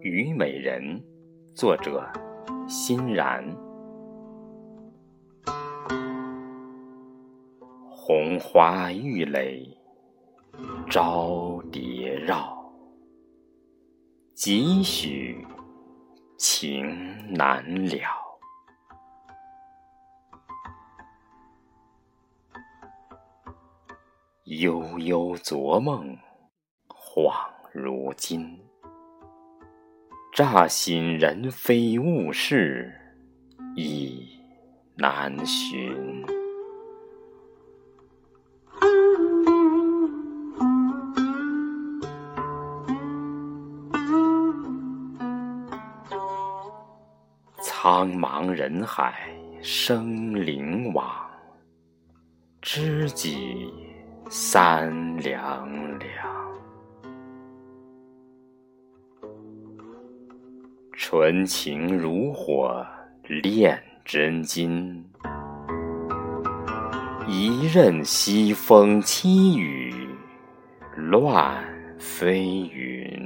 虞美人》，作者欣然。红花玉垒，朝蝶绕，几许情难了。悠悠昨梦，恍如今。乍醒人非物是，已难寻。苍茫人海生灵往。知己三两，纯情如火炼真金，一任西风凄雨乱飞云。